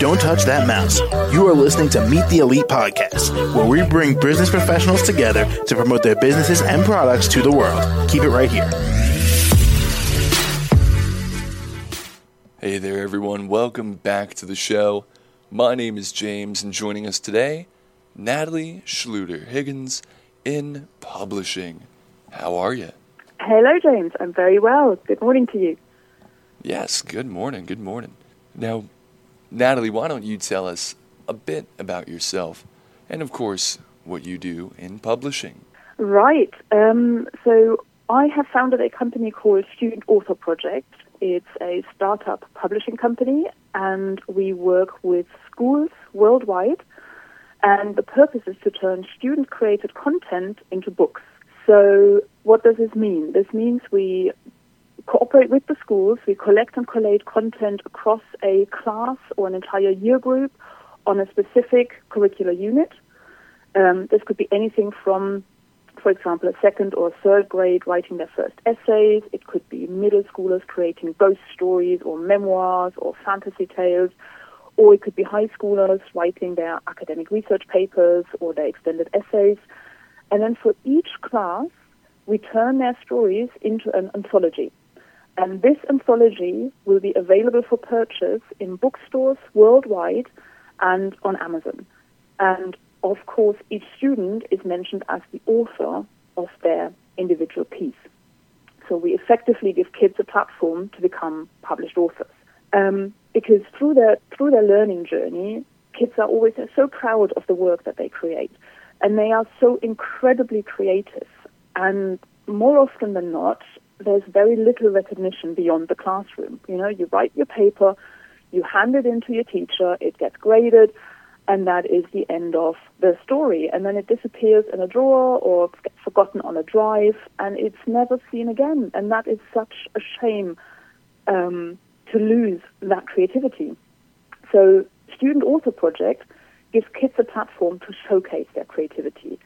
Don't touch that mouse. You are listening to Meet the Elite podcast, where we bring business professionals together to promote their businesses and products to the world. Keep it right here. Hey there, everyone. Welcome back to the show. My name is James, and joining us today, Natalie Schlueter Higgins in publishing. How are you? Hello, James. I'm very well. Good morning to you. Yes, good morning. Good morning. Now, Natalie, why don't you tell us a bit about yourself and, of course, what you do in publishing? Right. Um, so, I have founded a company called Student Author Project. It's a startup publishing company, and we work with schools worldwide. And the purpose is to turn student created content into books. So, what does this mean? This means we cooperate with the schools. We collect and collate content across a class or an entire year group on a specific curricular unit. Um, this could be anything from, for example, a second or third grade writing their first essays. It could be middle schoolers creating ghost stories or memoirs or fantasy tales. Or it could be high schoolers writing their academic research papers or their extended essays. And then for each class, we turn their stories into an anthology. And this anthology will be available for purchase in bookstores worldwide and on Amazon. And of course, each student is mentioned as the author of their individual piece. So we effectively give kids a platform to become published authors. Um, because through their through their learning journey, kids are always so proud of the work that they create, and they are so incredibly creative. And more often than not, there's very little recognition beyond the classroom. You know, you write your paper, you hand it in to your teacher, it gets graded, and that is the end of the story. And then it disappears in a drawer or gets forgotten on a drive, and it's never seen again. And that is such a shame um, to lose that creativity. So, Student Author Project gives kids a platform to showcase their creativity.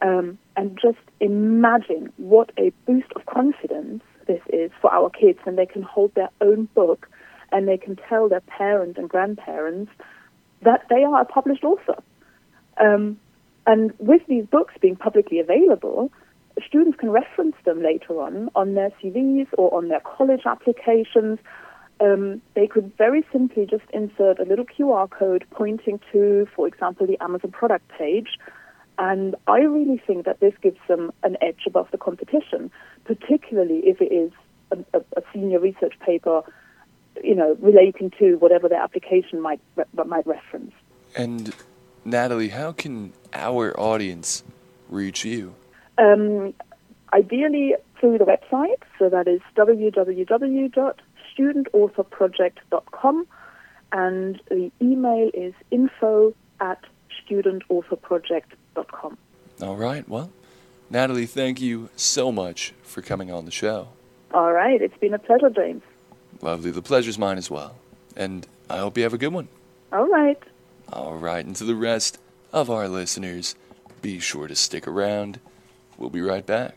Um, and just imagine what a boost of confidence this is for our kids, and they can hold their own book and they can tell their parents and grandparents that they are a published author. Um, and with these books being publicly available, students can reference them later on on their CVs or on their college applications. Um, they could very simply just insert a little QR code pointing to, for example, the Amazon product page and I really think that this gives them an edge above the competition, particularly if it is a, a, senior research paper, you know, relating to whatever their application might might reference. And Natalie, how can our audience reach you? Um, ideally through the website, so that is www.studentauthorproject.com, and the email is info at studentauthorproject.com. All right. Well, Natalie, thank you so much for coming on the show. All right. It's been a pleasure, James. Lovely. The pleasure's mine as well. And I hope you have a good one. All right. All right. And to the rest of our listeners, be sure to stick around. We'll be right back.